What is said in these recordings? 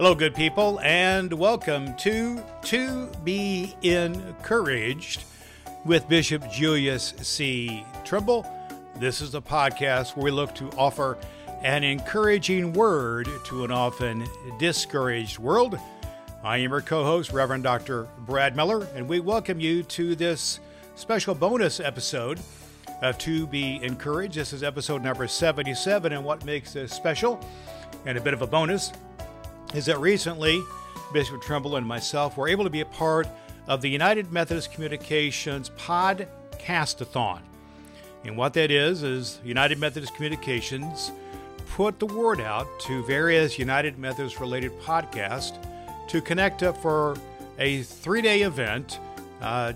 Hello, good people, and welcome to To Be Encouraged with Bishop Julius C. Trimble. This is a podcast where we look to offer an encouraging word to an often discouraged world. I am your co host, Reverend Dr. Brad Miller, and we welcome you to this special bonus episode of To Be Encouraged. This is episode number 77, and what makes this special and a bit of a bonus is that recently Bishop Trimble and myself were able to be a part of the United Methodist Communications Podcastathon. And what that is, is United Methodist Communications put the word out to various United Methodist related podcasts to connect up for a three day event. Uh,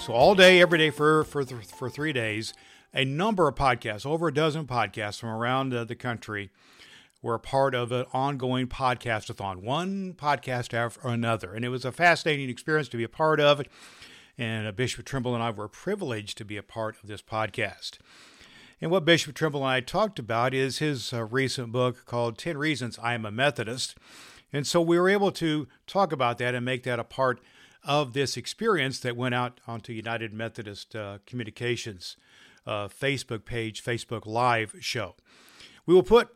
so, all day, every day for, for, for three days, a number of podcasts, over a dozen podcasts from around uh, the country were a part of an ongoing podcastathon, one podcast after another. And it was a fascinating experience to be a part of. And uh, Bishop Trimble and I were privileged to be a part of this podcast. And what Bishop Trimble and I talked about is his uh, recent book called 10 Reasons I Am a Methodist. And so we were able to talk about that and make that a part of this experience that went out onto United Methodist uh, Communications uh, Facebook page, Facebook Live show. We will put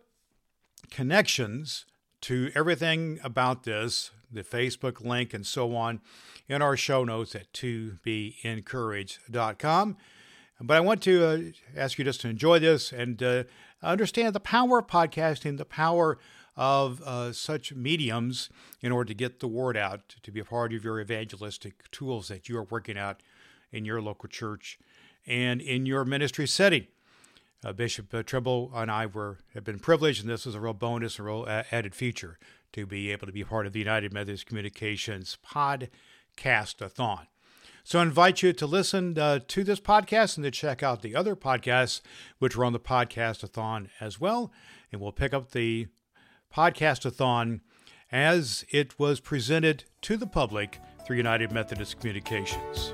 connections to everything about this, the Facebook link and so on, in our show notes at tobeencouraged.com. But I want to uh, ask you just to enjoy this and uh, understand the power of podcasting, the power of uh, such mediums in order to get the word out, to be a part of your evangelistic tools that you are working out in your local church and in your ministry setting. Uh, Bishop uh, and I were have been privileged, and this is a real bonus, a real uh, added feature to be able to be part of the United Methodist Communications Podcastathon. So I invite you to listen uh, to this podcast and to check out the other podcasts which are on the podcastathon as well. And we'll pick up the podcastathon as it was presented to the public through United Methodist Communications.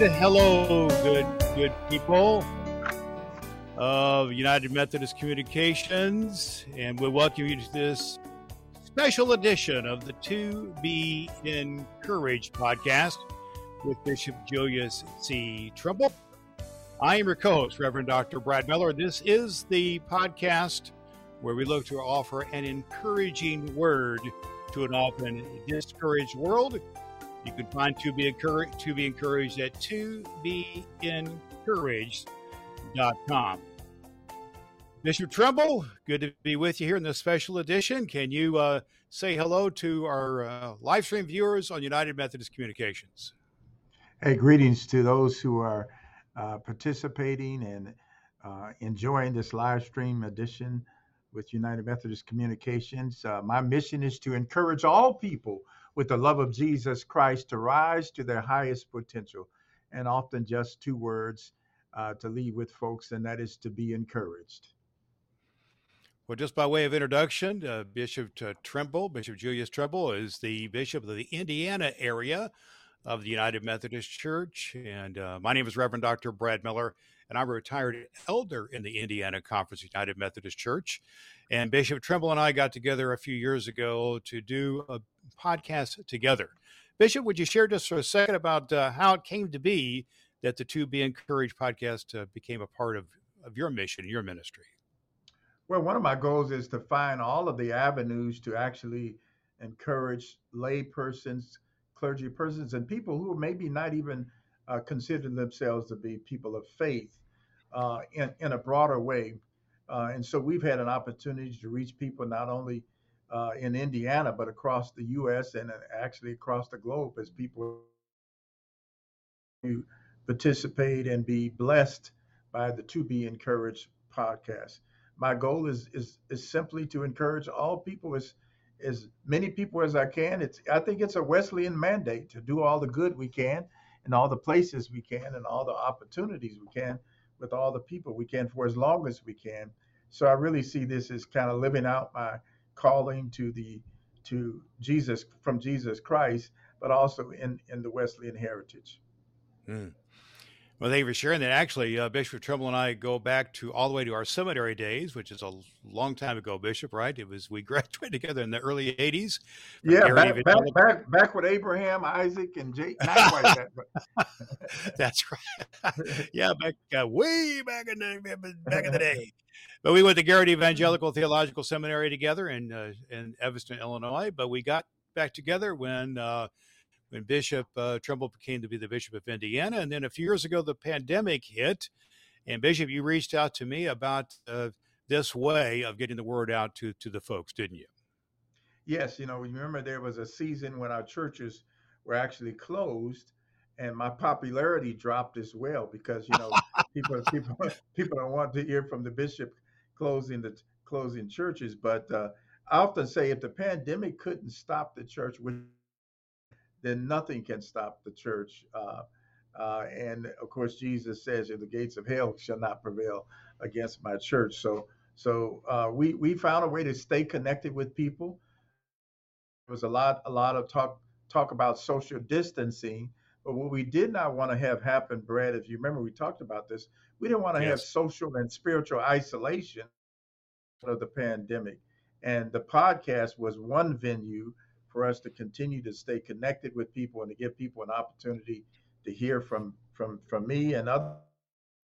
And hello, good good people of United Methodist Communications, and we welcome you to this special edition of the To Be Encouraged podcast with Bishop Julius C. Trimble. I am your co-host, Reverend Dr. Brad Miller. This is the podcast where we look to offer an encouraging word to an often discouraged world you can find to be encouraged to be encouraged at to be encouraged.com. Bishop Trimble, good to be with you here in this special edition. Can you uh, say hello to our uh, live stream viewers on United Methodist Communications? Hey, greetings to those who are uh, participating and uh, enjoying this live stream edition with United Methodist Communications. Uh, my mission is to encourage all people with the love of Jesus Christ to rise to their highest potential. And often just two words uh, to leave with folks, and that is to be encouraged. Well, just by way of introduction, uh, Bishop uh, Trimble, Bishop Julius Trimble, is the bishop of the Indiana area of the United Methodist Church. And uh, my name is Reverend Dr. Brad Miller, and I'm a retired elder in the Indiana Conference United Methodist Church. And Bishop Trimble and I got together a few years ago to do a podcast together. Bishop, would you share just for a second about uh, how it came to be that the To Be Encouraged podcast uh, became a part of, of your mission, your ministry? Well, one of my goals is to find all of the avenues to actually encourage lay persons, clergy persons, and people who maybe not even uh, themselves to be people of faith uh, in, in a broader way. Uh, and so we've had an opportunity to reach people not only uh, in Indiana, but across the U.S. and actually across the globe as people participate and be blessed by the To Be Encouraged podcast. My goal is is is simply to encourage all people as as many people as I can. It's I think it's a Wesleyan mandate to do all the good we can in all the places we can and all the opportunities we can with all the people we can for as long as we can So I really see this as kind of living out my calling to the to Jesus from Jesus Christ, but also in in the Wesleyan heritage. Mm. Well, thank you for sharing that. Actually, uh, Bishop Trimble and I go back to all the way to our seminary days, which is a long time ago, Bishop. Right? It was we graduated together in the early '80s. Yeah, back, back, back, back, with Abraham, Isaac, and Jake. Not quite that, but. That's right. yeah, back uh, way back in the back in the day. But we went to Garrett Evangelical Theological Seminary together in uh, in Evanston, Illinois. But we got back together when uh, when Bishop uh, Trimble became to be the Bishop of Indiana. And then a few years ago, the pandemic hit. And Bishop, you reached out to me about uh, this way of getting the word out to, to the folks, didn't you? Yes. You know, remember there was a season when our churches were actually closed and my popularity dropped as well because you know people people people don't want to hear from the bishop closing the closing churches but uh, i often say if the pandemic couldn't stop the church then nothing can stop the church. Uh, uh, and of course, Jesus says, "The gates of hell shall not prevail against my church." So, so uh, we we found a way to stay connected with people. There was a lot a lot of talk talk about social distancing, but what we did not want to have happen, Brad, if you remember, we talked about this. We didn't want to yes. have social and spiritual isolation of the pandemic, and the podcast was one venue for us to continue to stay connected with people and to give people an opportunity to hear from from from me and others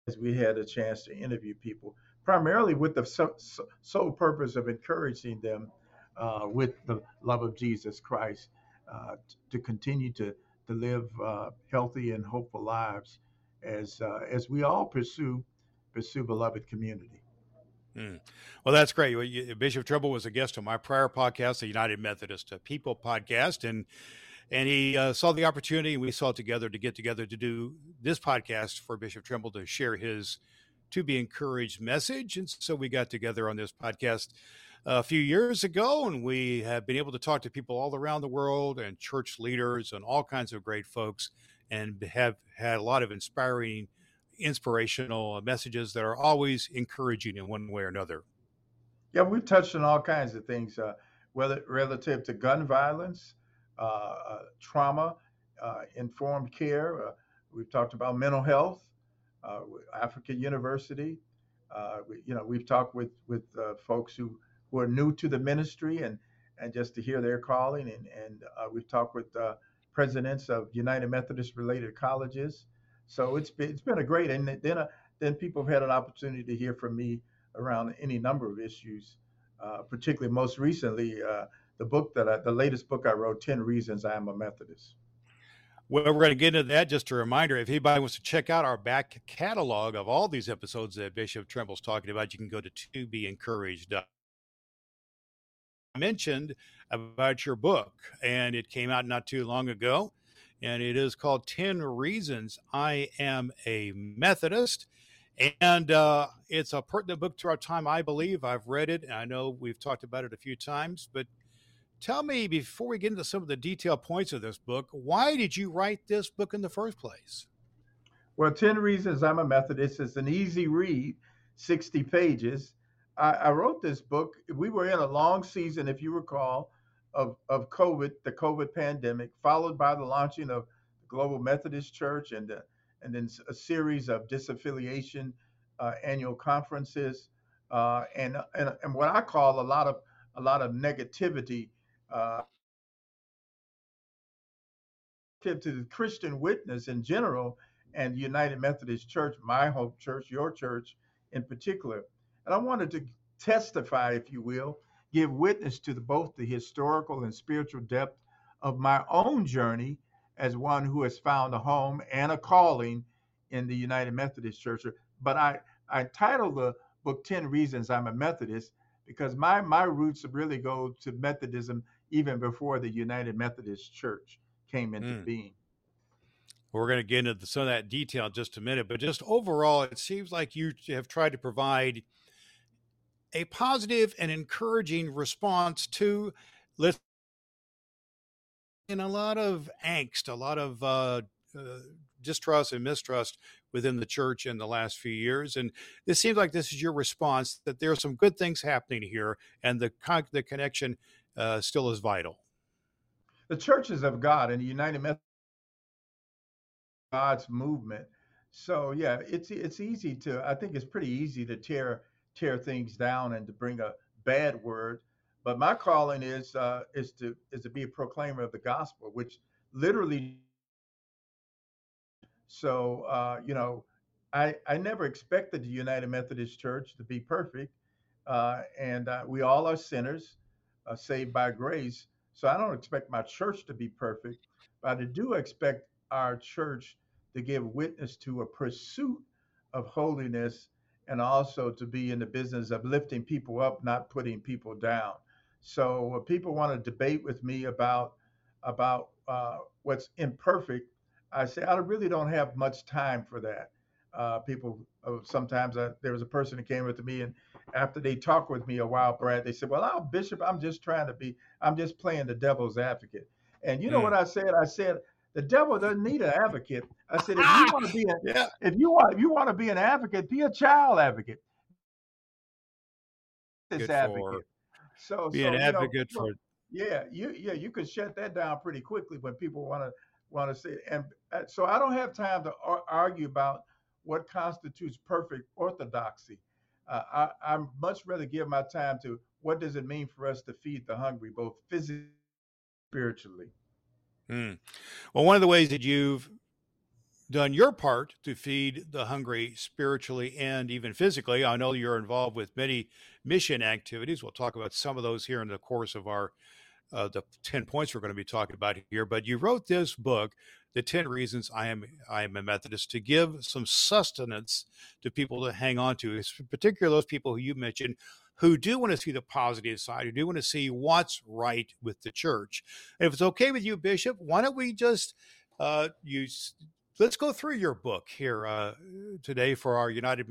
as we had a chance to interview people primarily with the so, so, sole purpose of encouraging them uh, with the love of Jesus Christ uh, to continue to to live uh, healthy and hopeful lives as uh, as we all pursue pursue beloved community. Mm. Well, that's great. Bishop Trimble was a guest on my prior podcast, the United Methodist People podcast, and and he uh, saw the opportunity, and we saw it together to get together to do this podcast for Bishop Trimble to share his to be encouraged message, and so we got together on this podcast a few years ago, and we have been able to talk to people all around the world and church leaders and all kinds of great folks, and have had a lot of inspiring inspirational messages that are always encouraging in one way or another. Yeah, we've touched on all kinds of things, uh, whether relative to gun violence, uh, uh, trauma, uh, informed care. Uh, we've talked about mental health, uh, Africa University. We, you know, we've talked with with folks who who are new to the ministry and and just to hear their calling, and and we've talked with presidents of United Methodist related colleges. So it's been, it's been a great, and then uh, then people have had an opportunity to hear from me around any number of issues, uh, particularly most recently uh, the book that I, the latest book I wrote, Ten Reasons I Am a Methodist. Well, we're going to get into that. Just a reminder: if anybody wants to check out our back catalog of all these episodes that Bishop Trimble's talking about, you can go to to be encouraged. I mentioned about your book, and it came out not too long ago and it is called 10 Reasons I Am a Methodist. And uh, it's a pertinent book to our time, I believe. I've read it, and I know we've talked about it a few times. But tell me, before we get into some of the detailed points of this book, why did you write this book in the first place? Well, 10 Reasons I'm a Methodist is an easy read, 60 pages. I, I wrote this book. We were in a long season, if you recall, of, of COVID, the COVID pandemic, followed by the launching of the Global Methodist Church and, uh, and then a series of disaffiliation uh, annual conferences, uh, and, and, and what I call a lot of a lot of negativity uh, to the Christian witness in general and United Methodist Church, my Hope Church, your church in particular. And I wanted to testify, if you will, give witness to the, both the historical and spiritual depth of my own journey as one who has found a home and a calling in the United Methodist Church. But I, I titled the book 10 Reasons I'm a Methodist because my, my roots really go to Methodism even before the United Methodist Church came into mm. being. We're going to get into some of that detail in just a minute, but just overall, it seems like you have tried to provide – a positive and encouraging response to lift in a lot of angst, a lot of uh, uh, distrust and mistrust within the church in the last few years. And this seems like this is your response that there are some good things happening here, and the the connection uh, still is vital. The churches of God and the United Methodist God's movement. So yeah, it's it's easy to. I think it's pretty easy to tear tear things down and to bring a bad word. But my calling is uh, is to is to be a proclaimer of the gospel, which literally. So uh, you know, I I never expected the United Methodist Church to be perfect, uh, and uh, we all are sinners, uh, saved by grace. So I don't expect my church to be perfect, but I do expect our church to give witness to a pursuit of holiness and also to be in the business of lifting people up, not putting people down. So uh, people want to debate with me about about uh, what's imperfect. I say I really don't have much time for that. Uh, people uh, sometimes uh, there was a person that came up to me and after they talked with me a while, Brad, they said, "Well, oh, Bishop, I'm just trying to be, I'm just playing the devil's advocate." And you know mm. what I said? I said the devil doesn't need an advocate. I said, if you want to be a, yeah. if you want, if you want to be an advocate, be a child advocate. This advocate. So be so, an advocate know, for. Yeah, you yeah you can shut that down pretty quickly when people want to want to say. And uh, so I don't have time to ar- argue about what constitutes perfect orthodoxy. Uh, I, I much rather give my time to what does it mean for us to feed the hungry, both physically, spiritually. Mm. Well, one of the ways that you've done your part to feed the hungry spiritually and even physically, I know you're involved with many mission activities. We'll talk about some of those here in the course of our uh, the 10 points we're going to be talking about here but you wrote this book the 10 reasons i am i am a methodist to give some sustenance to people to hang on to particularly those people who you mentioned who do want to see the positive side, who do want to see what's right with the church. And if it's okay with you, Bishop, why don't we just uh, use let's go through your book here uh, today for our United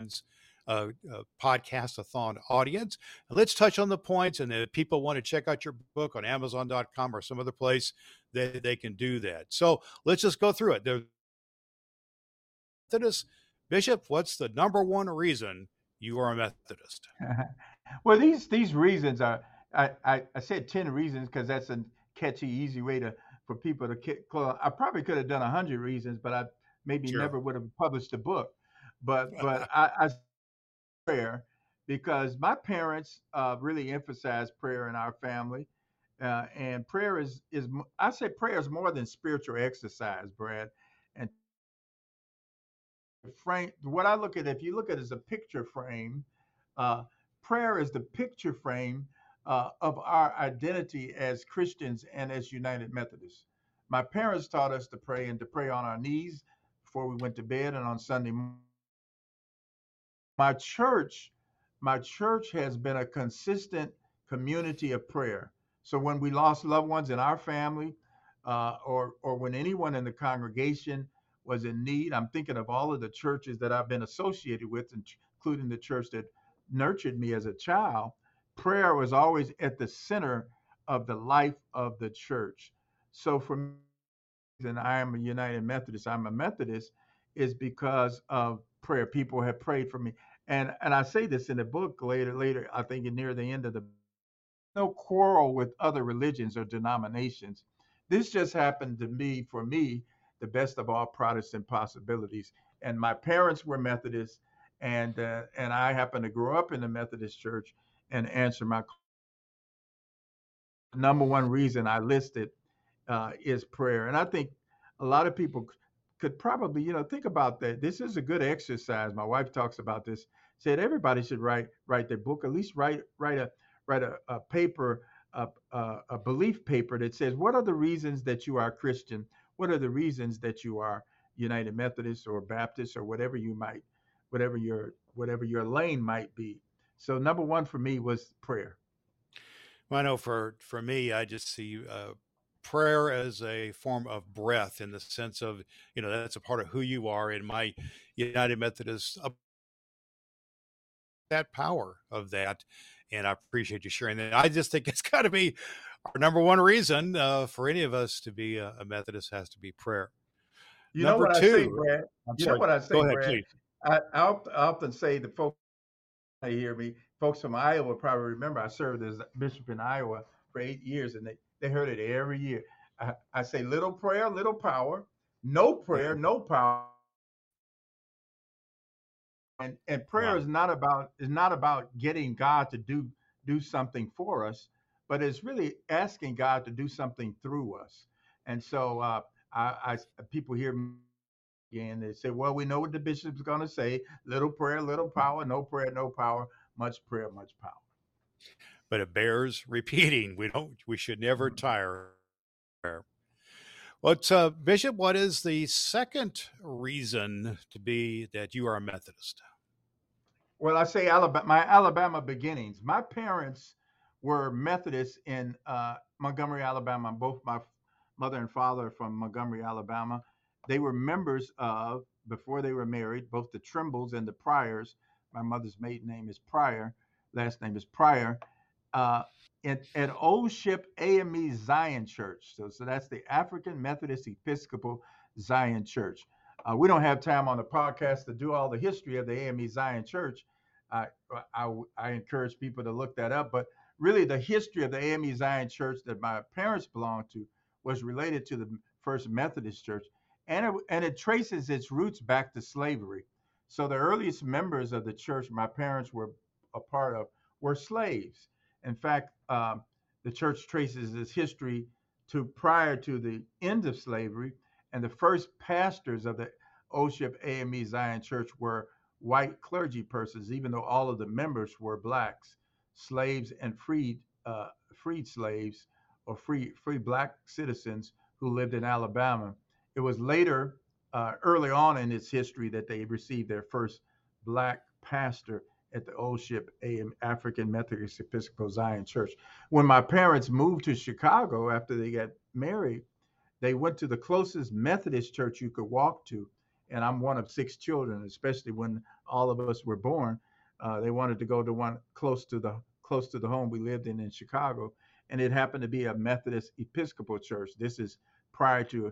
Men's uh, uh, podcast-a-thon audience. Let's touch on the points, and if people want to check out your book on Amazon.com or some other place, they, they can do that. So let's just go through it. Bishop, what's the number one reason you are a Methodist. well, these these reasons are I, I, I said ten reasons because that's a catchy, easy way to for people to get. I probably could have done a hundred reasons, but I maybe sure. never would have published a book. But but I, I prayer because my parents uh, really emphasized prayer in our family. Uh, and prayer is is I say prayer is more than spiritual exercise, Brad frame what i look at if you look at it as a picture frame uh, prayer is the picture frame uh, of our identity as christians and as united methodists my parents taught us to pray and to pray on our knees before we went to bed and on sunday morning. my church my church has been a consistent community of prayer so when we lost loved ones in our family uh, or or when anyone in the congregation was in need. I'm thinking of all of the churches that I've been associated with, including the church that nurtured me as a child. Prayer was always at the center of the life of the church. So for me, and I am a United Methodist, I'm a Methodist, is because of prayer. People have prayed for me. And and I say this in the book later, later, I think near the end of the no quarrel with other religions or denominations. This just happened to me for me the best of all Protestant possibilities. And my parents were Methodists, and uh, and I happened to grow up in the Methodist Church and answer my number one reason I listed uh, is prayer. And I think a lot of people could probably, you know, think about that. This is a good exercise. My wife talks about this. Said everybody should write write their book, at least write write a write a, a paper, a, a, a belief paper that says what are the reasons that you are a Christian what are the reasons that you are United Methodist or Baptist or whatever you might, whatever your whatever your lane might be. So number one for me was prayer. Well, I know for for me, I just see uh, prayer as a form of breath in the sense of you know that's a part of who you are. In my United Methodist, that power of that, and I appreciate you sharing that. I just think it's got to be our number one reason uh, for any of us to be a, a, Methodist has to be prayer. You Number know what two. I say, Brad? I'm You sorry. know what I say, Go ahead, Brad? please. I, I often say the folks I hear me, folks from Iowa probably remember I served as bishop in Iowa for eight years, and they, they heard it every year. I, I say little prayer, little power, no prayer, no power. And and prayer Wow. is not about is not about getting God to do do something for us, but it's really asking God to do something through us. And so uh, I, I people hear me again. They say, well, we know what the bishop's going to say little prayer, little power, no prayer, no power, much prayer, much power. But it bears repeating. We don't. We should never Mhm. tire. Well, uh, Bishop, what is the second reason to be that you are a Methodist? Well, I say Alabama, my Alabama beginnings. My parents were Methodists in uh, Montgomery, Alabama. Both my mother and father from Montgomery, Alabama. They were members of, before they were married, both the Trimbles and the Pryors. My mother's maiden name is Pryor, last name is Pryor. Uh, at, at Old Ship AME Zion Church. So, so that's the African Methodist Episcopal Zion Church. Uh, we don't have time on the podcast to do all the history of the AME Zion Church. I, I, I encourage people to look that up. But really, the history of the AME Zion Church that my parents belonged to was related to the First Methodist Church, and it, and it traces its roots back to slavery. So the earliest members of the church my parents were a part of were slaves. In fact, um, the church traces its history to prior to the end of slavery, and the first pastors of the Old Ship AME Zion Church were white clergy persons, even though all of the members were blacks, slaves and freed uh, freed slaves or free free black citizens who lived in Alabama. It was later, uh, early on in its history, that they received their first black pastor at the Old Ship AM African Methodist Episcopal Zion Church. When my parents moved to Chicago after they got married, they went to the closest Methodist church you could walk to. And I'm one of six children, especially when all of us were born. Uh, they wanted to go to one close to the close to the home we lived in in Chicago, and it happened to be a Methodist Episcopal church. This is prior to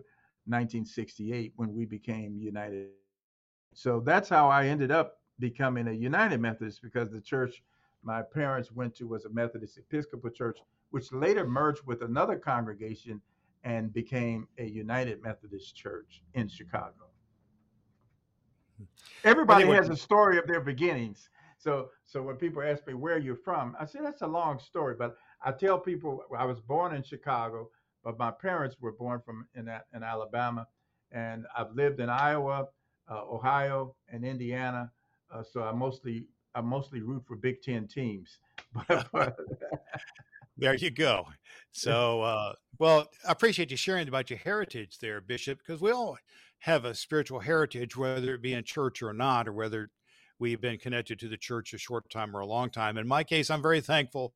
1968 when we became United. So that's how I ended up becoming a United Methodist because the church my parents went to was a Methodist Episcopal church, which later merged with another congregation and became a United Methodist church in Chicago. Everybody Well, they has a story of their beginnings. So, so when people ask me where you're from, I say that's a long story. But I tell people I was born in Chicago, but my parents were born from in, in Alabama, and I've lived in Iowa, uh, Ohio, and Indiana. Uh, so I mostly I mostly root for Big Ten teams. There you go. So, uh, well, I appreciate you sharing about your heritage there, Bishop, because we all have a spiritual heritage, whether it be in church or not, or whether we've been connected to the church a short time or a long time. In my case, I'm very thankful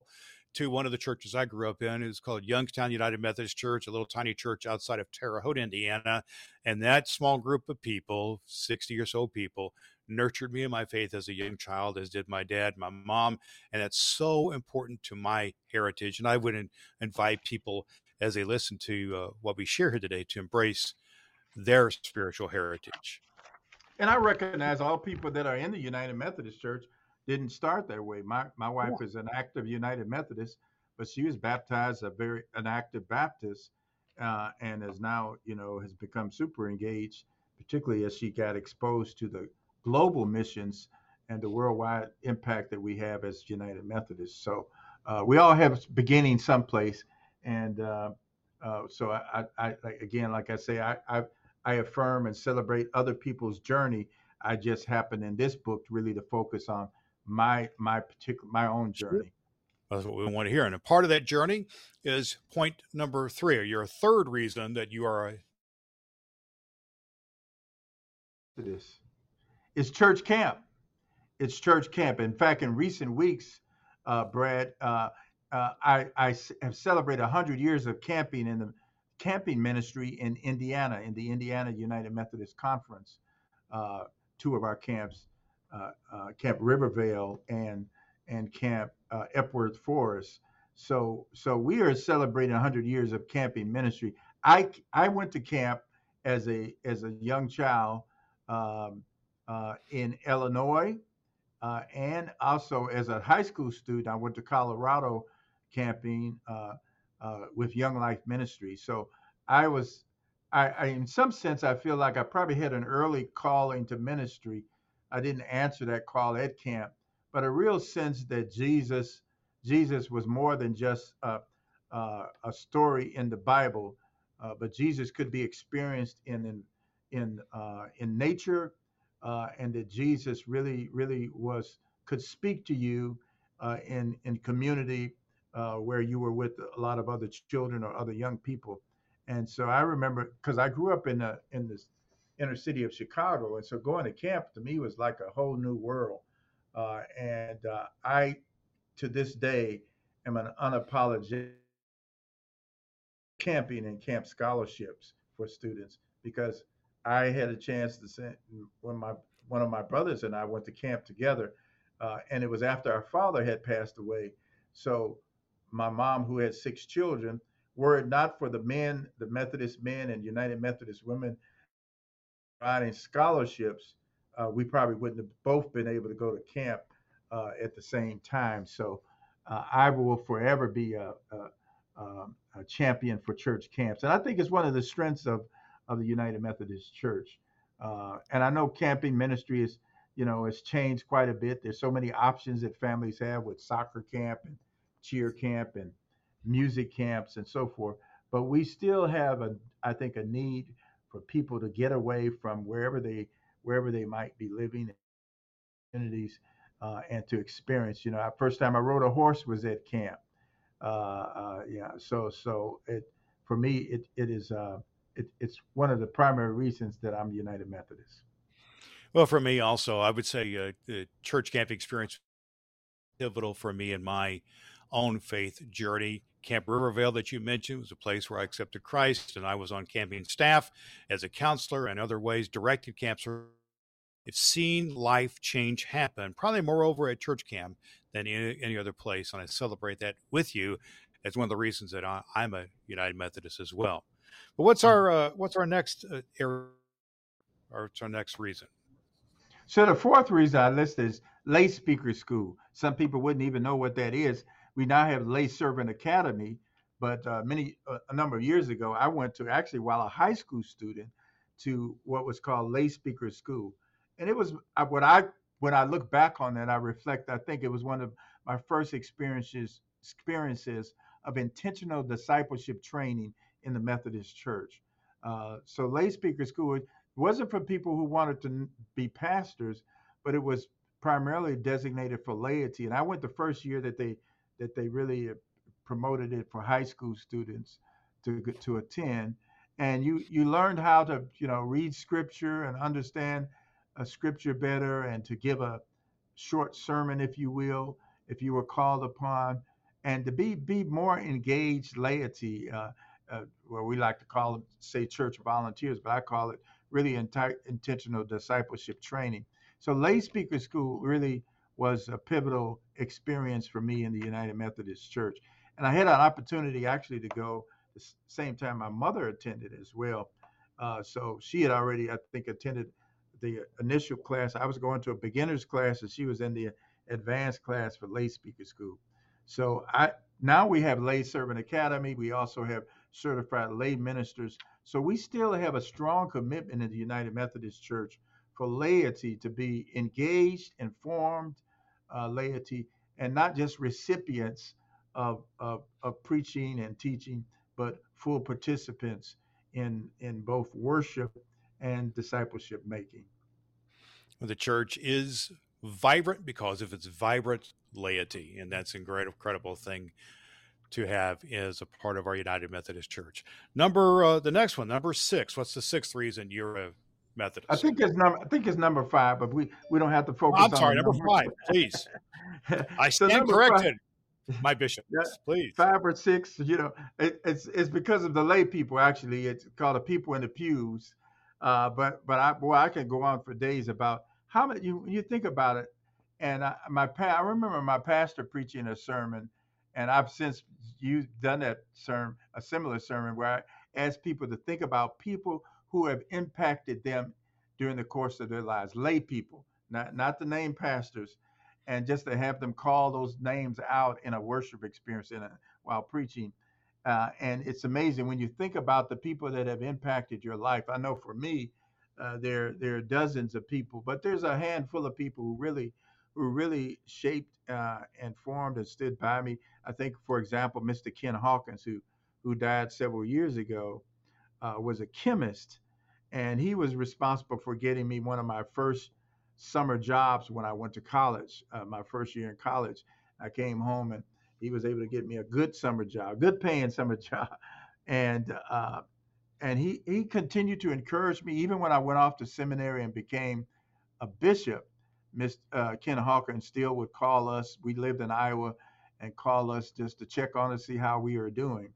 to one of the churches I grew up in. It was called Youngstown United Methodist Church, a little tiny church outside of Terre Haute, Indiana. And that small group of people, 60 or so people, nurtured me in my faith as a young child, as did my dad, my mom. And that's so important to my heritage. And I would in, invite people as they listen to uh, what we share here today to embrace their spiritual heritage. And I recognize all people that are in the United Methodist Church didn't start that way. My my wife is an active United Methodist, but she was baptized a very an active Baptist, uh, and is now you know has become super engaged, particularly as she got exposed to the global missions and the worldwide impact that we have as United Methodists. So uh, we all have beginning someplace, and uh, uh, so I, I, I again, like I say, I, I I affirm and celebrate other people's journey. I just happen in this book really to focus on my my particular my own journey. That's what we want to hear. And a part of that journey is point number three, or your third reason that you are a To this, it's church camp. It's church camp. In fact, in recent weeks, uh, Brad, uh, uh, I, I have celebrated 100 years of camping in the camping ministry in Indiana, in the Indiana United Methodist Conference. Uh, two of our camps, uh, uh, Camp Rivervale and and Camp uh, Epworth Forest. So so we are celebrating 100 years of camping ministry. I I went to camp as a as a young child um, uh, in Illinois, uh, and also as a high school student. I went to Colorado camping uh, with Young Life Ministry. So I was, I, I, in some sense, I feel like I probably had an early calling to ministry. I didn't answer that call at camp, but a real sense that Jesus, Jesus was more than just a, a, a story in the Bible, uh, but Jesus could be experienced in in in, uh, in nature, uh, and that Jesus really, really was could speak to you uh, in in community uh, where you were with a lot of other children or other young people. And so I remember because I grew up in the in this inner city of Chicago, and so going to camp to me was like a whole new world. Uh, and uh, I, to this day, am an unapologetic camping and camp scholarships for students because I had a chance to send when my one of my brothers and I went to camp together, uh, and it was after our father had passed away. So my mom, who had six children, were it not for the men, the Methodist men and United Methodist women providing scholarships, uh, we probably wouldn't have both been able to go to camp uh, at the same time. So uh, I will forever be a, a, um, a, champion for church camps. And I think it's one of the strengths of, of the United Methodist Church. Uh, and I know camping ministry is, you know, has changed quite a bit. There's so many options that families have with soccer camp and cheer camp and music camps and so forth. But we still have a, I think, a need for people to get away from wherever they wherever they might be living communities uh, and to experience. You know, first time I rode a horse was at camp. Uh, uh, yeah, so so it for me it it is uh, it, it's one of the primary reasons that I'm United Methodist. Well, for me also, I would say uh, the church camp experience pivotal for me in my own faith journey. Camp Rivervale, that you mentioned, was a place where I accepted Christ, and I was on camping staff as a counselor and other ways directed camps. I've seen life change happen, probably more over at church camp than any, any other place, and I celebrate that with you as one of the reasons that I, am a United Methodist as well. But what's mm. our uh, what's our next uh, area, or what's our next reason? So the fourth reason I list is lay speaker school. Some people wouldn't even know what that is. We now have Lay Servant Academy, but uh, many uh, a number of years ago, I went to actually while a high school student to what was called Lay Speaker School, and it was what I when I look back on that, I reflect. I think it was one of my first experiences experiences of intentional discipleship training in the Methodist Church. Uh, so Lay Speaker School wasn't for people who wanted to be pastors, but it was primarily designated for laity. And I went the first year that they that they really uh, promoted it for high school students to to attend. And you you learned how to you know read scripture and understand a scripture better and to give a short sermon if you will if you were called upon. And to be be more engaged laity uh, uh, where we like to call it say church volunteers but i call it really intentional discipleship training. So lay speaker school really was a pivotal experience for me in the United Methodist Church. And I had an opportunity actually to go the same time my mother attended as well. Uh, so she had already, I think, attended the initial class. I was going to a beginner's class, and she was in the advanced class for lay speaker school. So I now we have lay servant academy. We also have certified lay ministers. So we still have a strong commitment in the United Methodist Church for laity to be engaged, informed, uh, laity and not just recipients of, of, of preaching and teaching, but full participants in, in both worship and discipleship making. The church is vibrant because of its vibrant laity, and that's a great, incredible thing to have as a part of our United Methodist Church. Number uh, the next one, number six. What's the sixth reason you're a Methodist. I think it's number. I think it's number five, but we we don't have to focus. On I'm sorry, number five, please. I stand so corrected. Five, my bishop, yes, please. Five or six, you know, it, it's it's because of the lay people. Actually, it's called the people in the pews. Uh, but but I boy, I can go on for days about how many. You you think about it, and I, my pa- I remember my pastor preaching a sermon, and I've since you done that sermon, a similar sermon where I asked people to think about people who have impacted them during the course of their lives, lay people, not, not the name pastors, and just to have them call those names out in a worship experience in a, while preaching. Uh, and it's amazing when you think about the people that have impacted your life. I know for me, uh, there there are dozens of people, but there's a handful of people who really who really shaped uh, and formed and stood by me. I think, for example, Mr. Ken Hawkins, who who died several years ago, uh, was a chemist, and he was responsible for getting me one of my first summer jobs when I went to college. Uh, my first year in college, I came home and he was able to get me a good summer job, good paying summer job, and uh, and he he continued to encourage me even when I went off to seminary and became a bishop. Miss uh, Ken and still would call us. We lived in Iowa, and call us just to check on us, see how we are doing.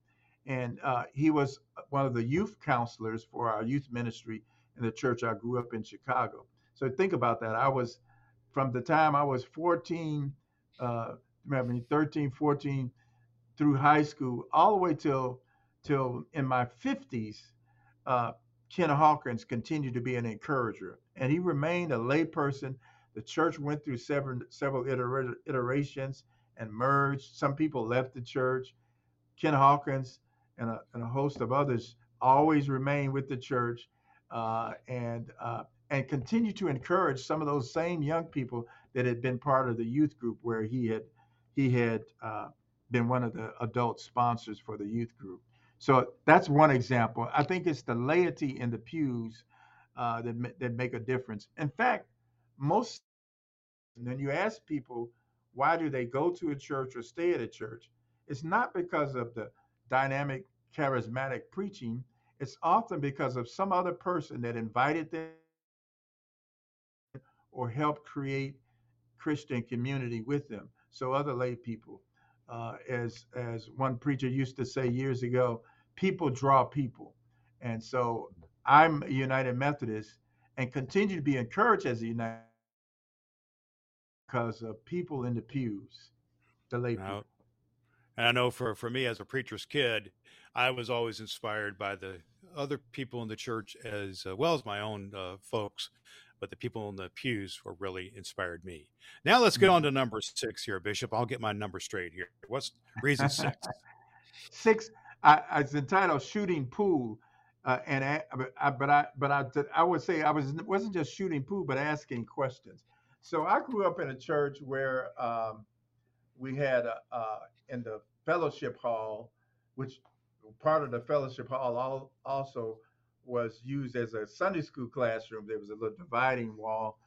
And uh, he was one of the youth counselors for our youth ministry in the church I grew up in Chicago. So think about that. I was from the time I was 14, uh, mean 13, 14 through high school, all the way till till in my 50s. Uh, Ken Hawkins continued to be an encourager, and he remained a layperson the church went through several several iterations and merged. Some people left the church. Ken Hawkins and a, and a host of others always remain with the church uh, and uh, and continue to encourage some of those same young people that had been part of the youth group where he had he had uh, been one of the adult sponsors for the youth group. So that's one example. I think it's the laity in the pews uh, that that make a difference. In fact, most when you ask people why do they go to a church or stay at a church, it's not because of the dynamic charismatic preaching. It's often because of some other person that invited them or helped create Christian community with them. So other lay people, uh, as as one preacher used to say years ago, people draw people, and so I'm a United Methodist and continue to be encouraged as a United because of people in the pews, the lay people. And I know for, for me as a preacher's kid, I was always inspired by the other people in the church as uh, well as my own uh, folks, but the people in the pews were really inspired me. Now let's get on to mm-hmm. number six here, Bishop. I'll get my number straight here. What's reason six? six. I, I, it's entitled "Shooting Pool," uh, and I, but I, but I, I would say I was wasn't just shooting pool, but asking questions. So I grew up in a church where um, we had uh, in the fellowship hall, which part of the fellowship hall also was used as a Sunday school classroom. There was a little dividing wall,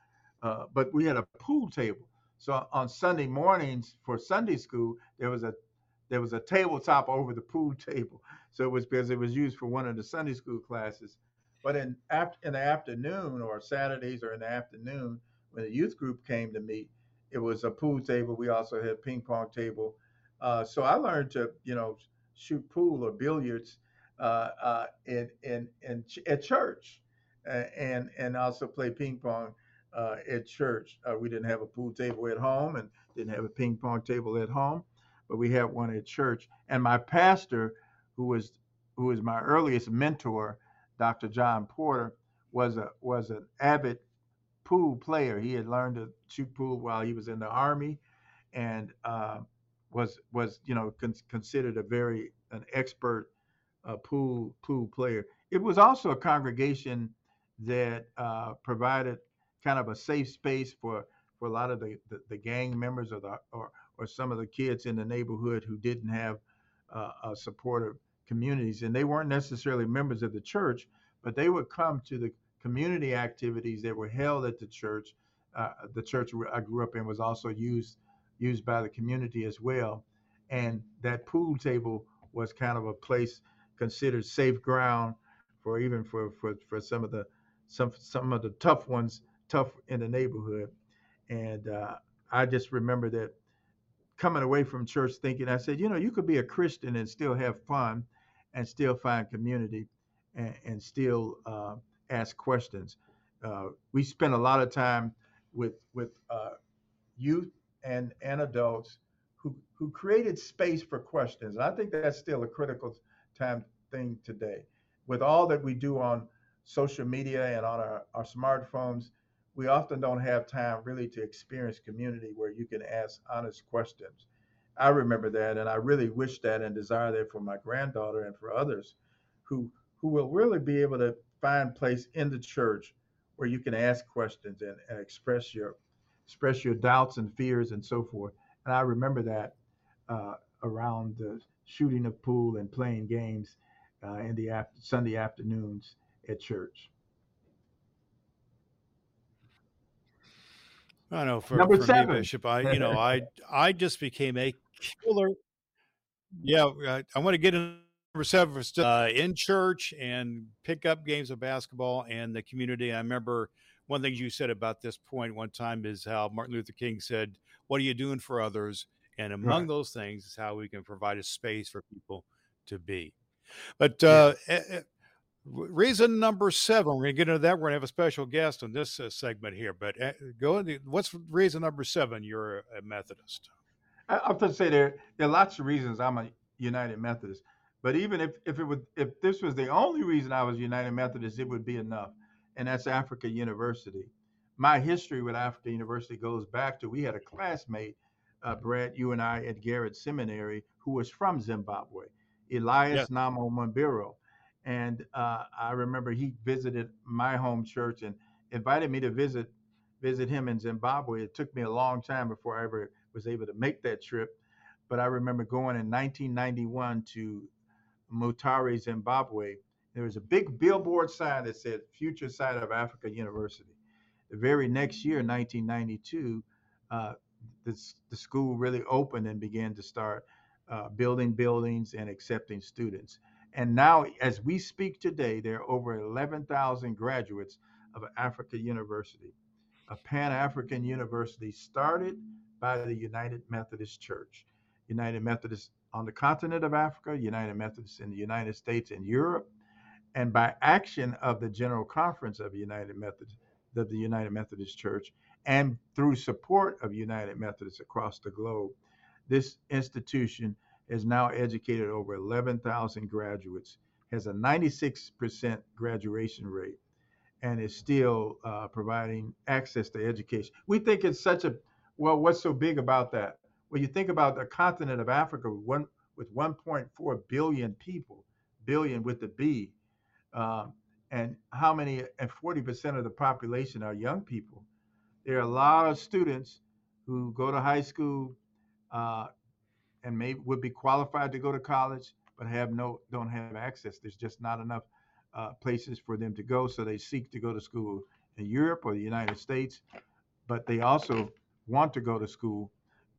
uh, but we had a pool table. So on Sunday mornings for Sunday school, there was a there was a tabletop over the pool table. So it was because it was used for one of the Sunday school classes. But in in the afternoon or Saturdays or in the afternoon, when the youth group came to meet, it was a pool table. We also had ping pong table. Uh, so I learned to, you know, shoot pool or billiards uh, uh, in, in, in at church, and and also play ping pong uh, at church. Uh, we didn't have a pool table at home and didn't have a ping pong table at home, but we had one at church. And my pastor, who was who was my earliest mentor, Dr. John Porter, was a was an avid pool player. He had learned to shoot pool while he was in the army, and uh, was was you know con- considered a very an expert uh, pool pool player. It was also a congregation that uh, provided kind of a safe space for for a lot of the, the, the, gang members or the or or some of the kids in the neighborhood who didn't have uh, a supportive communities, and they weren't necessarily members of the church, but they would come to the community activities that were held at the church. Uh, the church I grew up in was also used used by the community as well, and that pool table was kind of a place considered safe ground for even for for, for some of the some some of the tough ones tough in the neighborhood, and uh, I just remember that coming away from church thinking I said you know you could be a Christian and still have fun and still find community and, and still uh, ask questions. Uh, we spend a lot of time with with uh, youth and and adults who who created space for questions. And I think that's still a critical time thing today. With all that we do on social media and on our, our smartphones, we often don't have time really to experience community where you can ask honest questions. I remember that, and I really wish that and desire that for my granddaughter and for others who who will really be able to find place in the church where you can ask questions and, and express your express your doubts and fears and so forth. And I remember that uh, around the shooting of pool and playing games uh, in the after, Sunday afternoons at church. I know for, Number for seven. me, Bishop, I you know I I just became a killer. Yeah, I, I want to get in number seven for uh, in church and pick up games of basketball and the community. I remember one thing you said about this point one time is how Martin Luther King said, "What are you doing for others?" And among right. those things is how we can provide a space for people to be. But uh, yeah. Reason number seven, we're going to get into that. We're going to have a special guest on this uh, segment here. But uh, go. What's reason number seven? You're a Methodist. I, have to say there there are lots of reasons I'm a United Methodist. But even if if it would if this was the only reason I was United Methodist, it would be enough. And that's Africa University. My history with Africa University goes back to we had a classmate, uh, Brad, you and I at Garrett Seminary, who was from Zimbabwe, Elias yeah. Namo Mambiro and uh, I remember he visited my home church and invited me to visit visit him in Zimbabwe. It took me a long time before I ever was able to make that trip, but I remember going in 1991 to Mutare, Zimbabwe. There was a big billboard sign that said "Future Site of Africa University." The very next year, 1992, uh, this, the school really opened and began to start uh, building buildings and accepting students. And now, as we speak today, there are over 11,000 graduates of Africa University, a Pan African university started by the United Methodist Church. United Methodist on the continent of Africa, United Methodists in the United States and Europe, and by action of the General Conference of United Methodist of the United Methodist Church, and through support of United Methodists across the globe, this institution has now educated over 11,000 graduates, has a 96% graduation rate, and is still uh, providing access to education. We think it's such a well. What's so big about that? When you think about the continent of Africa, one with 1.4 billion people, billion with the B, um, and how many and 40% of the population are young people. There are a lot of students who go to high school, uh, and may would be qualified to go to college, but have no don't have access. There's just not enough uh, places for them to go, so they seek to go to school in Europe or the United States, but they also want to go to school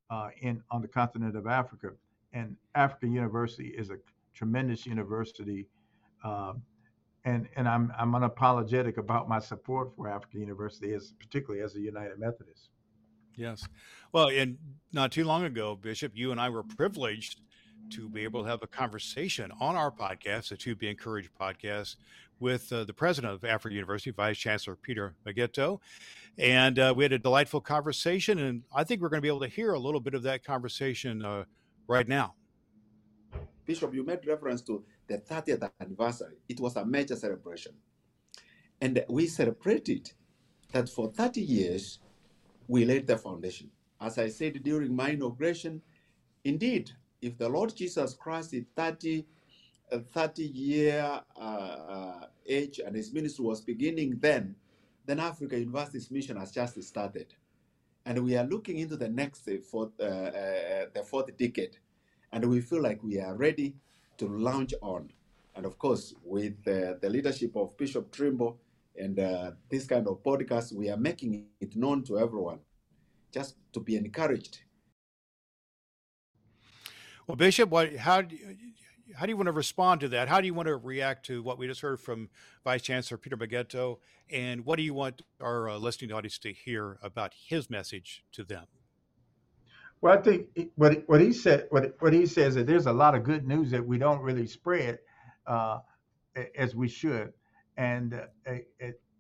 uh, in on the continent of Africa. And Africa University is a tremendous university, uh, and and I'm I'm unapologetic about my support for Africa University, as particularly as a United Methodist. Yes. Well, and not too long ago, Bishop, you and I were privileged to be able to have a conversation on our podcast, the To Be Encouraged podcast, with uh, the president of Africa University, Vice Chancellor Peter Mageto. And uh, we had a delightful conversation, and I think we're going to be able to hear a little bit of that conversation uh, right now. Bishop, you made reference to the 30th anniversary. It was a major celebration. And we celebrated that for 30 years, we laid the foundation. As I said during my inauguration, indeed, if the Lord Jesus Christ is 30, uh, 30 year uh, uh, age and his ministry was beginning then, then Africa University's mission has just started. And we are looking into the next uh, fourth, uh, the fourth decade. And we feel like we are ready to launch on. And of course, with the leadership of Bishop Trimble, and this kind of podcast, we are making it known to everyone just to be encouraged. Well, Bishop, what, how, do you, how do you want to respond to that? How do you want to react to what we just heard from Vice Chancellor Peter Mageto? And what do you want our uh, listening audience to hear about his message to them? Well, I think what what he said what what he says is that there's a lot of good news that we don't really spread uh, as we should and uh,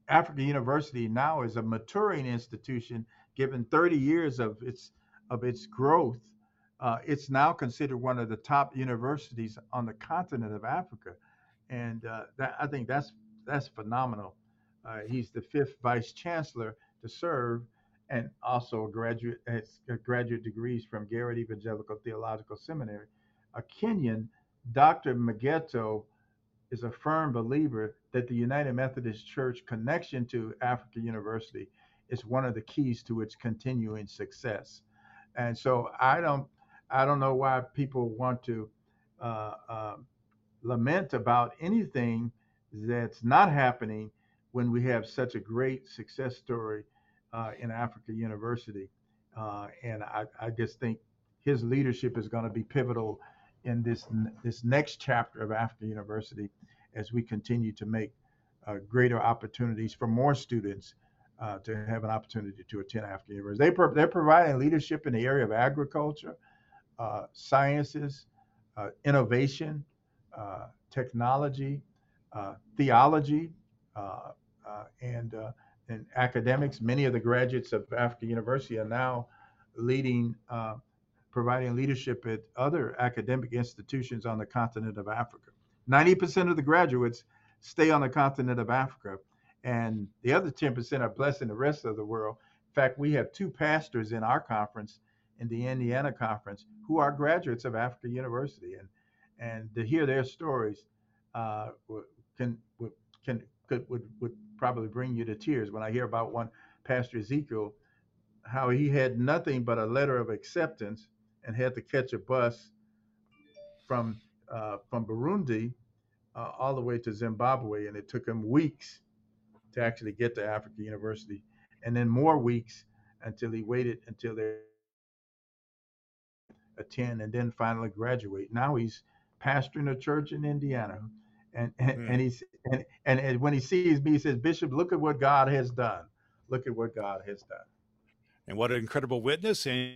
Africa University now is a maturing institution. Given 30 years of its of its growth, uh, it's now considered one of the top universities on the continent of Africa, and uh, that I think that's that's phenomenal. Uh, he's the fifth vice chancellor to serve, and also a graduate has graduate degrees from Garrett Evangelical Theological Seminary. A Kenyan, Dr. Mageto, is a firm believer that the United Methodist Church connection to Africa University is one of the keys to its continuing success. And so I don't, I don't know why people want to uh, uh, lament about anything that's not happening when we have such a great success story uh, in Africa University. Uh, and I, I, just think his leadership is going to be pivotal in this this next chapter of Africa University as we continue to make uh, greater opportunities for more students uh, to have an opportunity to attend Africa University. They pro- they're providing leadership in the area of agriculture, sciences, uh, innovation, uh, technology, uh, theology, and academics. Many of the graduates of Africa University are now leading, providing leadership at other academic institutions on the continent of Africa. 90% of the graduates stay on the continent of Africa, and the other 10% are blessing the rest of the world. In fact, we have two pastors in our conference, in the Indiana conference, who are graduates of Africa University, and and to hear their stories uh, can can could, would would probably bring you to tears when I hear about one Pastor Ezekiel, how he had nothing but a letter of acceptance and had to catch a bus from uh, from Burundi uh, all the way to Zimbabwe, and it took him weeks to actually get to Africa University, and then more weeks until he waited until they attend and then finally graduate. Now he's pastoring a church in Indiana, and and, mm. and he's and, and and when he sees me, he says, Bishop, look at what God has done. Look at what God has done. And what an incredible witness and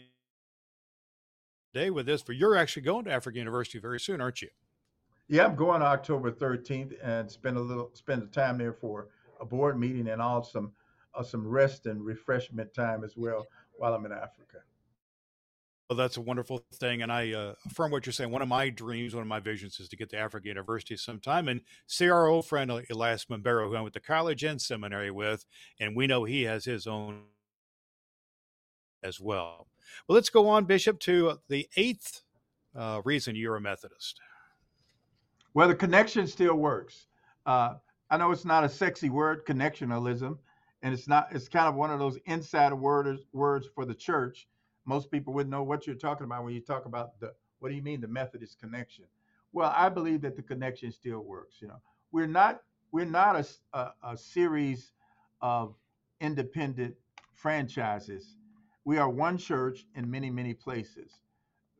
day with this. For you're actually going to Africa University very soon, aren't you? Yeah, I'm going October 13th and spend a little spend the time there for a board meeting and also some uh, some rest and refreshment time as well while I'm in Africa. Well, that's a wonderful thing, and I uh, affirm what you're saying. One of my dreams, one of my visions, is to get to Africa University sometime and see our old friend Elias Mambero, who I went to college and seminary with, and we know he has his own as well. Well, let's go on, Bishop, to the eighth uh, reason you're a Methodist. Well, the connection still works. Uh, I know it's not a sexy word, connectionalism, and it's not. It's kind of one of those inside words words for the church. Most people wouldn't know what you're talking about when you talk about the. What do you mean the Methodist connection? Well, I believe that the connection still works. You know, we're not we're not a, a, a series of independent franchises. We are one church in many many places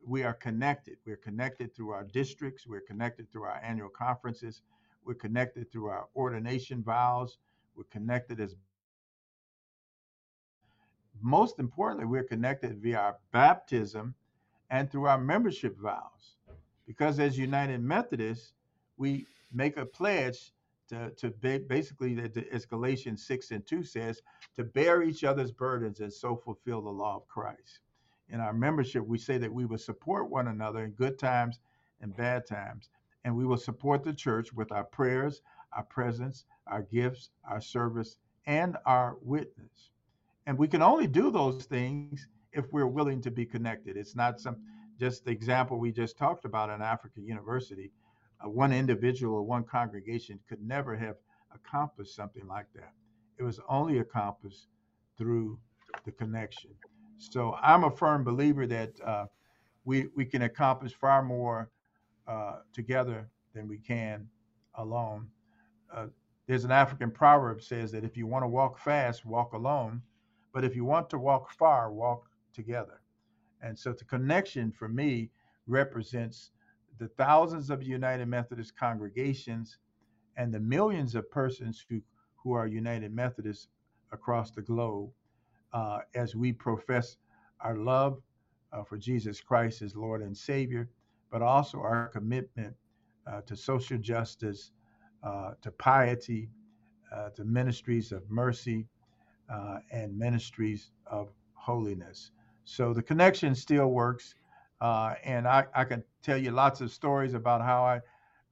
we are connected. We're connected through our districts. We're connected through our annual conferences. We're connected through our ordination vows. We're connected as most importantly, we're connected via our baptism and through our membership vows. Because as United Methodists, we make a pledge to, to basically, as Galatians 6 and 2 says, to bear each other's burdens and so fulfill the law of Christ in our membership, we say that we will support one another in good times and bad times. And we will support the church with our prayers, our presence, our gifts, our service, and our witness. And we can only do those things if we're willing to be connected. It's not some just the example we just talked about in Africa University. Uh, one individual or one congregation could never have accomplished something like that. It was only accomplished through the connection. So I'm a firm believer that uh, we we can accomplish far more uh, together than we can alone. Uh, there's an African proverb says that if you want to walk fast, walk alone, but if you want to walk far, walk together. And so the connection for me represents the thousands of United Methodist congregations and the millions of persons who, who are United Methodists across the globe uh, as we profess our love uh, for Jesus Christ as Lord and Savior, but also our commitment uh, to social justice, uh, to piety, uh, to ministries of mercy, uh, and ministries of holiness. So the connection still works. and I, I, can tell you lots of stories about how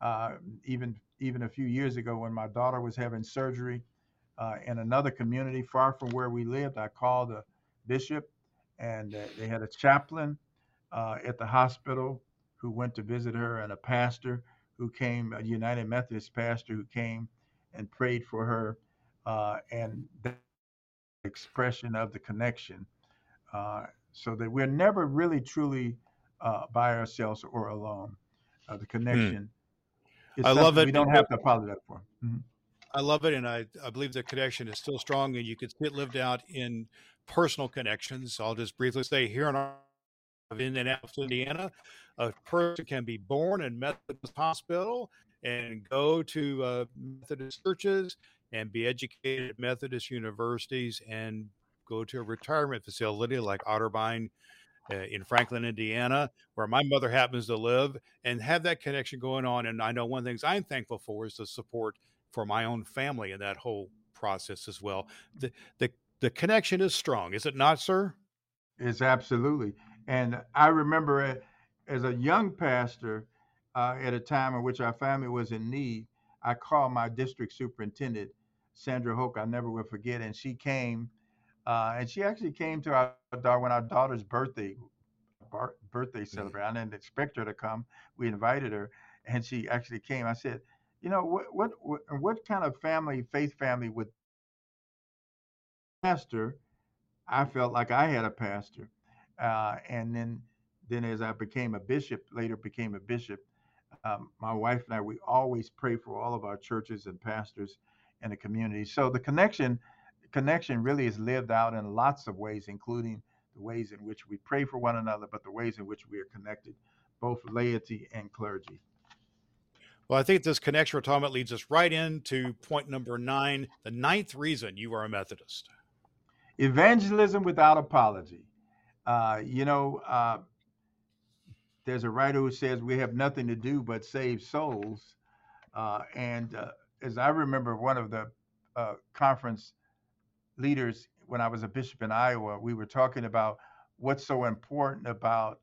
I, even even a few years ago when my daughter was having surgery uh, in another community far from where we lived. I called a bishop, and uh, they had a chaplain uh, at the hospital who went to visit her, and a pastor who came, a United Methodist pastor who came and prayed for her, uh, and that expression of the connection, uh, so that we're never really truly uh, by ourselves or alone. the hmm. connection. Mm. I love it. We don't have to apologize for. Mm-hmm. I love it, and I, I believe the connection is still strong, and you can see it lived out in personal connections. I'll just briefly say here in our in Indianapolis, Indiana, a person can be born in Methodist Hospital and go to uh, Methodist churches and be educated at Methodist universities and go to a retirement facility like Otterbein uh, in Franklin, Indiana, where my mother happens to live, and have that connection going on. And I know one of the things I'm thankful for is the support for my own family in that whole process as well. The the the connection is strong, is it not, sir? It's absolutely. And I remember as a young pastor, uh, at a time in which our family was in need, I called my district superintendent, Sandra Hook, I never will forget, and she came, uh, and she actually came to our daughter when our daughter's birthday bar- birthday mm-hmm. celebration. I didn't expect her to come. We invited her, and she actually came. I said, you know, what what what, what kind of family, faith family would pastor? I felt like I had a pastor, uh, and then then as I became a bishop, later became a bishop. Um, my wife and I, we always pray for all of our churches and pastors in the community. So the connection, connection really is lived out in lots of ways, including the ways in which we pray for one another, but the ways in which we are connected, both laity and clergy. Well, I think this connection we're talking about leads us right into point number nine, the ninth reason you are a Methodist. Evangelism without apology. Uh, you know, uh, there's a writer who says we have nothing to do but save souls. Uh, and uh, as I remember, one of the uh, conference leaders when I was a bishop in Iowa, we were talking about what's so important about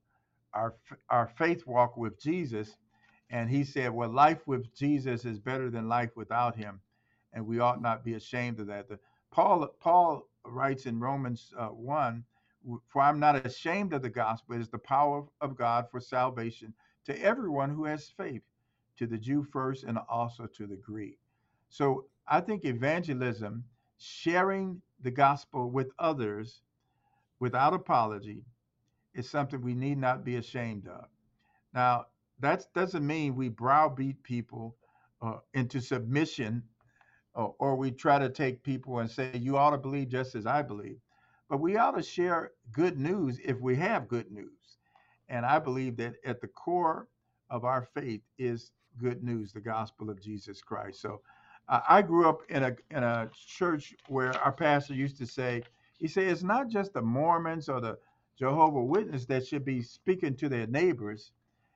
our our faith walk with Jesus, and he said, "Well, life with Jesus is better than life without Him, and we ought not be ashamed of that." The, Paul Paul writes in Romans uh, one, "For I'm not ashamed of the gospel; it is the power of God for salvation to everyone who has faith, to the Jew first, and also to the Greek." So I think evangelism, sharing the gospel with others without apology is something we need not be ashamed of. Now, that doesn't mean we browbeat people uh, into submission or, or we try to take people and say, you ought to believe just as I believe. But we ought to share good news if we have good news. And I believe that at the core of our faith is good news, the gospel of Jesus Christ. So I grew up in a in a church where our pastor used to say, he said, it's not just the Mormons or the Jehovah Witness that should be speaking to their neighbors.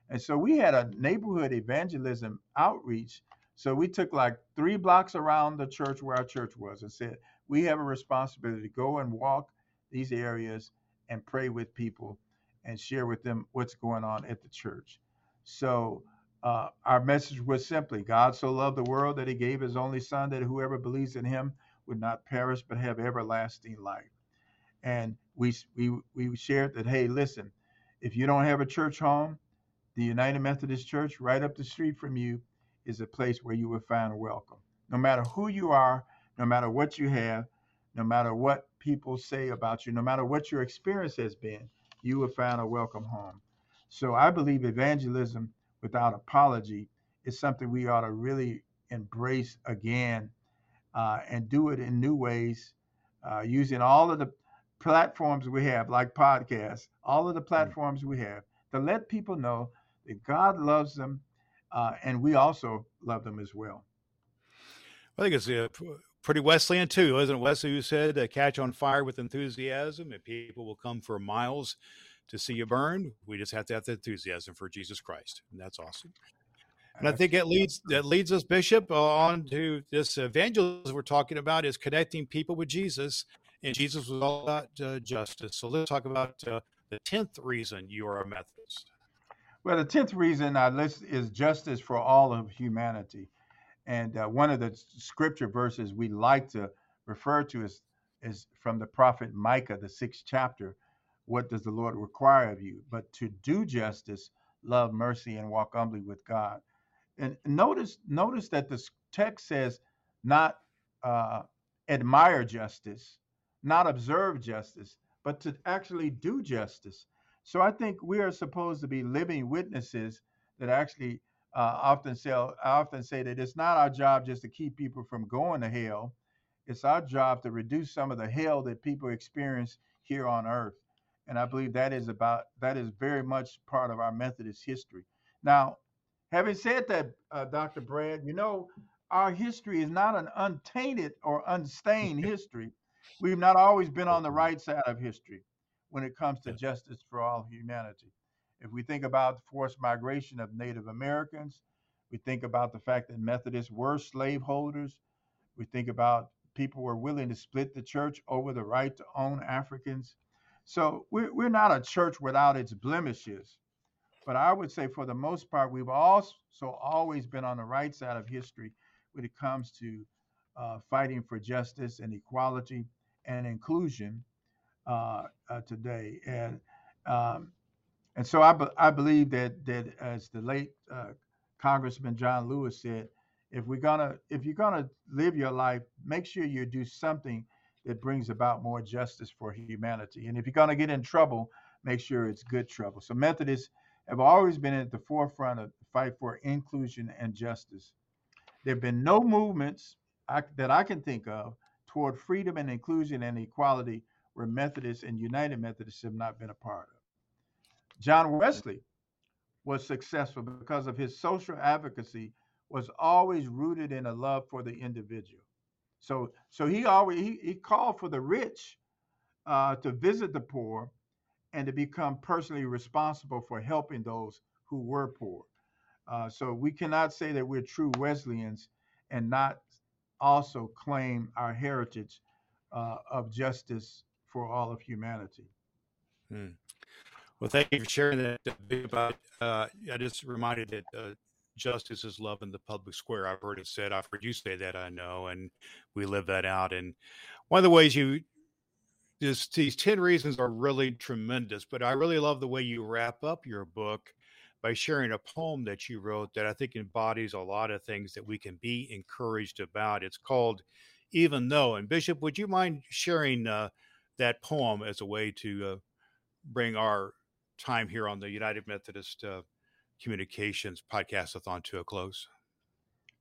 And so we had a neighborhood evangelism outreach. So we took like three blocks around the church where our church was and said, we have a responsibility to go and walk these areas and pray with people and share with them what's going on at the church. So uh, our message was simply God so loved the world that he gave his only son that whoever believes in him would not perish but have everlasting life. And we, we, we shared that, hey, listen, if you don't have a church home, the United Methodist Church right up the street from you is a place where you will find welcome. No matter who you are, no matter what you have, no matter what people say about you, no matter what your experience has been, you will find a welcome home. So I believe evangelism without apology is something we ought to really embrace again uh, and do it in new ways uh, using all of the platforms we have, like podcasts, all of the mm. platforms we have, to let people know that God loves them uh, and we also love them as well. I think it's uh, pretty Wesleyan too, isn't it? Wesley who said, uh, "Catch on fire with enthusiasm, and people will come for miles to see you burn. We just have to have the enthusiasm for Jesus Christ, and that's awesome. And I think it leads that leads us, Bishop, on to this evangelism we're talking about is connecting people with Jesus, and Jesus was all about uh, justice. So let's talk about uh, the tenth reason you are a Methodist. Well, the tenth reason I list is justice for all of humanity, And uh, one of the scripture verses we like to refer to is, is from the prophet Micah, the sixth chapter. What does the Lord require of you? But to do justice, love mercy, and walk humbly with God. And notice, notice that the text says not uh, admire justice, not observe justice, but to actually do justice. So I think we are supposed to be living witnesses that actually uh, often say I often say that it's not our job just to keep people from going to hell. It's our job to reduce some of the hell that people experience here on earth. And I believe that is about that is very much part of our Methodist history. Now, having said that, uh, Dr. Brad, you know, our history is not an untainted or unstained history. We've not always been on the right side of history when it comes to justice for all humanity. If we think about the forced migration of Native Americans, we think about the fact that Methodists were slaveholders. We think about people were willing to split the church over the right to own Africans. So we're, we're not a church without its blemishes. But I would say, for the most part, we've also always been on the right side of history when it comes to uh, fighting for justice and equality and inclusion uh, uh, today. And um, and so I, be, I believe that that as the late uh, Congressman John Lewis said, if we're gonna if you're gonna live your life, make sure you do something that brings about more justice for humanity. And if you're gonna get in trouble, make sure it's good trouble. So Methodists have always been at the forefront of the fight for inclusion and justice. There have been no movements I, that I can think of toward freedom and inclusion and equality where Methodists and United Methodists have not been a part of. John Wesley was successful because of his social advocacy was always rooted in a love for the individual. So, so he always he, he called for the rich uh, to visit the poor and to become personally responsible for helping those who were poor. Uh, so we cannot say that we're true Wesleyans and not also claim our heritage uh, of justice for all of humanity. Hmm. Well, thank you for sharing that about. Uh, I just reminded that uh, justice is love in the public square. I've heard it said. I've heard you say that. I know, and we live that out. And one of the ways you this these ten reasons are really tremendous. But I really love the way you wrap up your book by sharing a poem that you wrote that I think embodies a lot of things that we can be encouraged about. It's called "Even Though." And Bishop, would you mind sharing uh, that poem as a way to uh, bring our time here on the United Methodist uh, Communications podcast-a-thon to a close?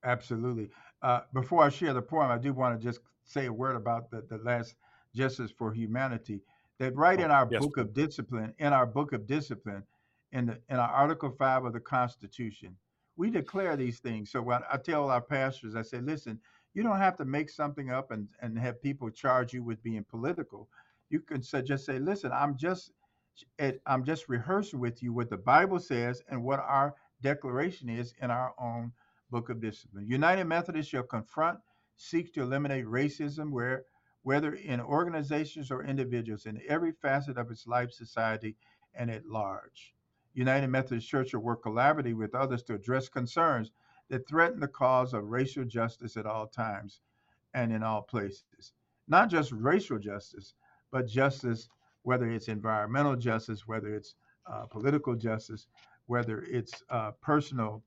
Absolutely. Uh, before I share the poem, I do want to just say a word about the, the last justice for humanity. That right oh, in our yes. book of discipline, in our book of discipline, in the in our Article Five of the Constitution, we declare these things. So when I tell our pastors, I say, listen, you don't have to make something up and, and have people charge you with being political. You can say, just say, listen, I'm just it, I'm just rehearsing with you what the Bible says and what our declaration is in our own book of discipline. United Methodists shall confront, seek to eliminate racism where whether in organizations or individuals in every facet of its life, society, and at large. United Methodist Church will work collaboratively with others to address concerns that threaten the cause of racial justice at all times and in all places. Not just racial justice, but justice whether it's environmental justice, whether it's uh, political justice, whether it's uh, personal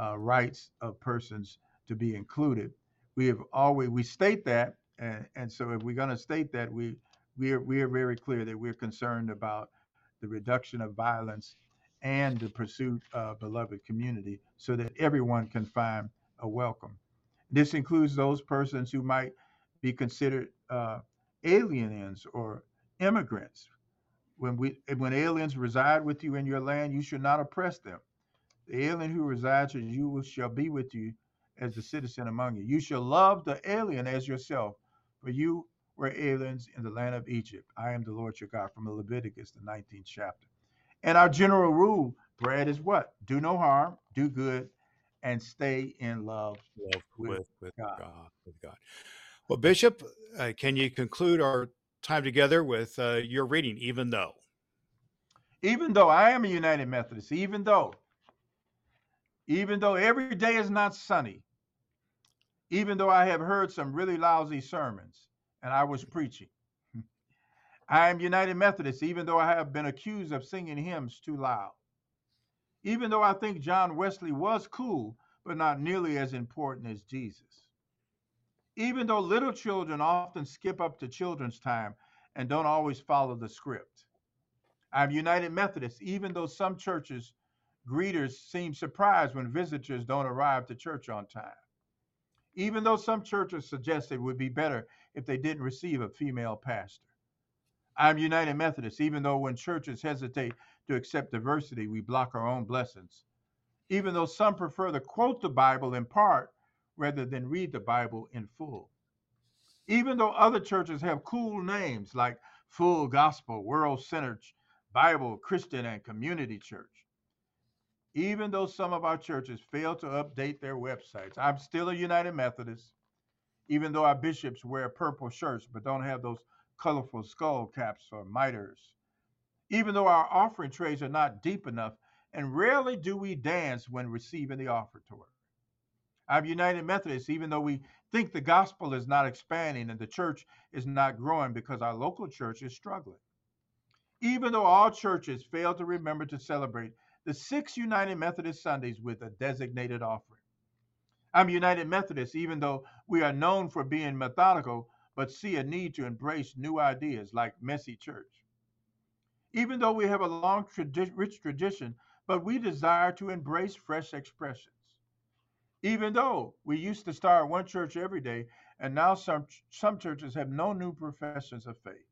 uh, rights of persons to be included. We have always we state that, and, and so if we're going to state that, we we are we are very clear that we're concerned about the reduction of violence and the pursuit of beloved community, so that everyone can find a welcome. This includes those persons who might be considered uh, aliens or immigrants. When we when aliens reside with you in your land, you should not oppress them. The alien who resides with you shall be with you as a citizen among you. You shall love the alien as yourself, for you were aliens in the land of Egypt. I am the Lord your God, from Leviticus, the 19th chapter. And our general rule, Brad, is what? Do no harm, do good, and stay in love, love with, with, with God. God. With God. Well, Bishop, uh, can you conclude our time together with uh, your reading, even though. Even though I am a United Methodist, even though, even though every day is not sunny, even though I have heard some really lousy sermons and I was preaching. I am United Methodist, even though I have been accused of singing hymns too loud. Even though I think John Wesley was cool, but not nearly as important as Jesus. Even though little children often skip up to children's time and don't always follow the script. I'm United Methodist, even though some churches greeters seem surprised when visitors don't arrive to church on time. Even though some churches suggest it would be better if they didn't receive a female pastor. I'm United Methodist, even though when churches hesitate to accept diversity, we block our own blessings. Even though some prefer to quote the Bible in part rather than read the Bible in full. Even though other churches have cool names like Full Gospel, World Centered Bible, Christian, and Community Church even though some of our churches fail to update their websites. I'm still a United Methodist, even though our bishops wear purple shirts but don't have those colorful skull caps or mitres. Even though our offering trays are not deep enough, and rarely do we dance when receiving the offertory. I'm United Methodist, even though we think the gospel is not expanding and the church is not growing because our local church is struggling. Even though all churches fail to remember to celebrate the six United Methodist Sundays with a designated offering. I'm United Methodist, even though we are known for being methodical, but see a need to embrace new ideas like messy church. Even though we have a long, tradi- rich tradition, but we desire to embrace fresh expressions. Even though we used to start one church every day, and now some, some churches have no new professions of faith.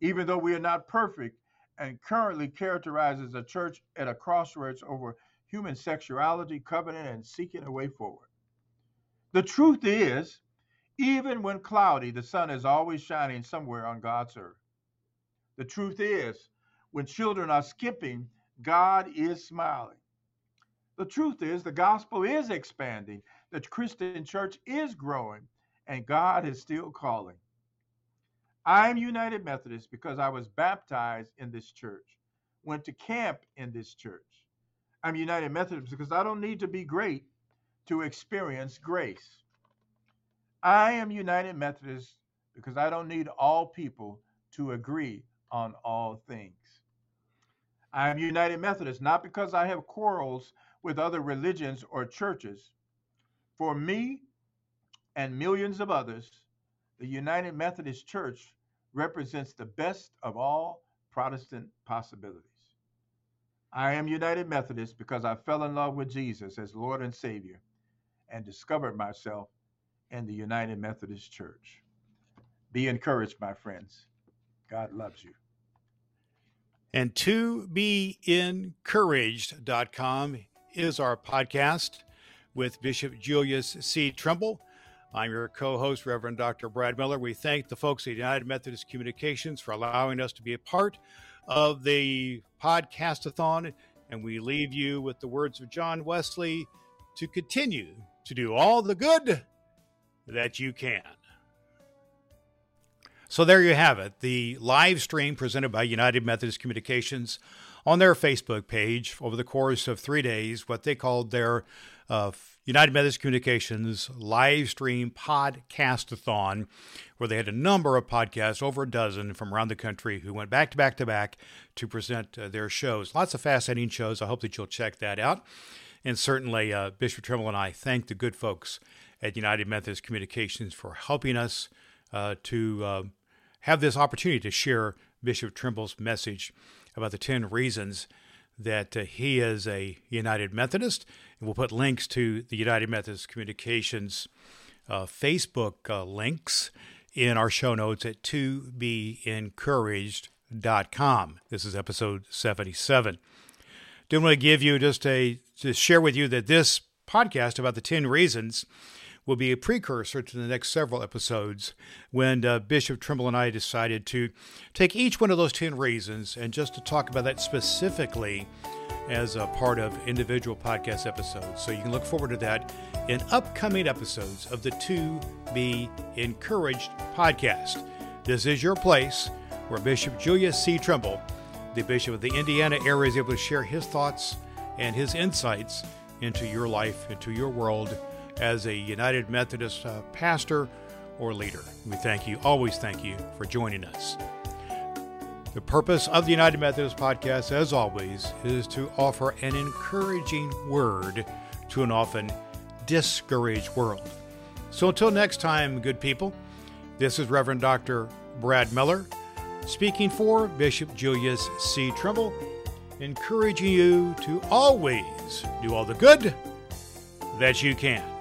Even though we are not perfect, and currently characterizes a church at a crossroads over human sexuality, covenant, and seeking a way forward. The truth is, even when cloudy, the sun is always shining somewhere on God's earth. The truth is, when children are skipping, God is smiling. The truth is, the gospel is expanding, the Christian church is growing, and God is still calling. I'm United Methodist because I was baptized in this church, went to camp in this church. I'm United Methodist because I don't need to be great to experience grace. I am United Methodist because I don't need all people to agree on all things. I am United Methodist not because I have quarrels with other religions or churches. For me and millions of others, the United Methodist Church represents the best of all Protestant possibilities. I am United Methodist because I fell in love with Jesus as Lord and Savior and discovered myself in the United Methodist Church. Be encouraged, my friends. God loves you. And tobeencouraged.com is our podcast with Bishop Julius C. Trimble. I'm your co host, Reverend Dr. Brad Miller. We thank the folks at United Methodist Communications for allowing us to be a part of the podcastathon. And we leave you with the words of John Wesley to continue to do all the good that you can. So there you have it, the live stream presented by United Methodist Communications on their Facebook page over the course of three days, what they called their uh, United Methodist Communications live stream podcastathon, where they had a number of podcasts, over a dozen from around the country, who went back to back to back to present uh, their shows. Lots of fascinating shows. I hope that you'll check that out. And certainly, uh, Bishop Trimble and I thank the good folks at United Methodist Communications for helping us uh, to uh, have this opportunity to share Bishop Trimble's message about the 10 reasons that uh, he is a United Methodist. And we'll put links to the United Methodist Communications uh, Facebook uh, links in our show notes at toBeEncouraged.com. This is episode 77. Do want to give you just a, to share with you that this podcast about the 10 reasons will be a precursor to the next several episodes when uh, Bishop Trimble and I decided to take each one of those 10 reasons and just to talk about that specifically as a part of individual podcast episodes. So you can look forward to that in upcoming episodes of the To Be Encouraged podcast. This is your place where Bishop Julius C. Trimble, the Bishop of the Indiana area, is able to share his thoughts and his insights into your life, into your world, as a United Methodist uh, pastor or leader. We thank you, always thank you for joining us. The purpose of the United Methodist podcast, as always, is to offer an encouraging word to an often discouraged world. So until next time, good people, this is Reverend Dr. Brad Miller speaking for Bishop Julius C. Trimble, encouraging you to always do all the good that you can.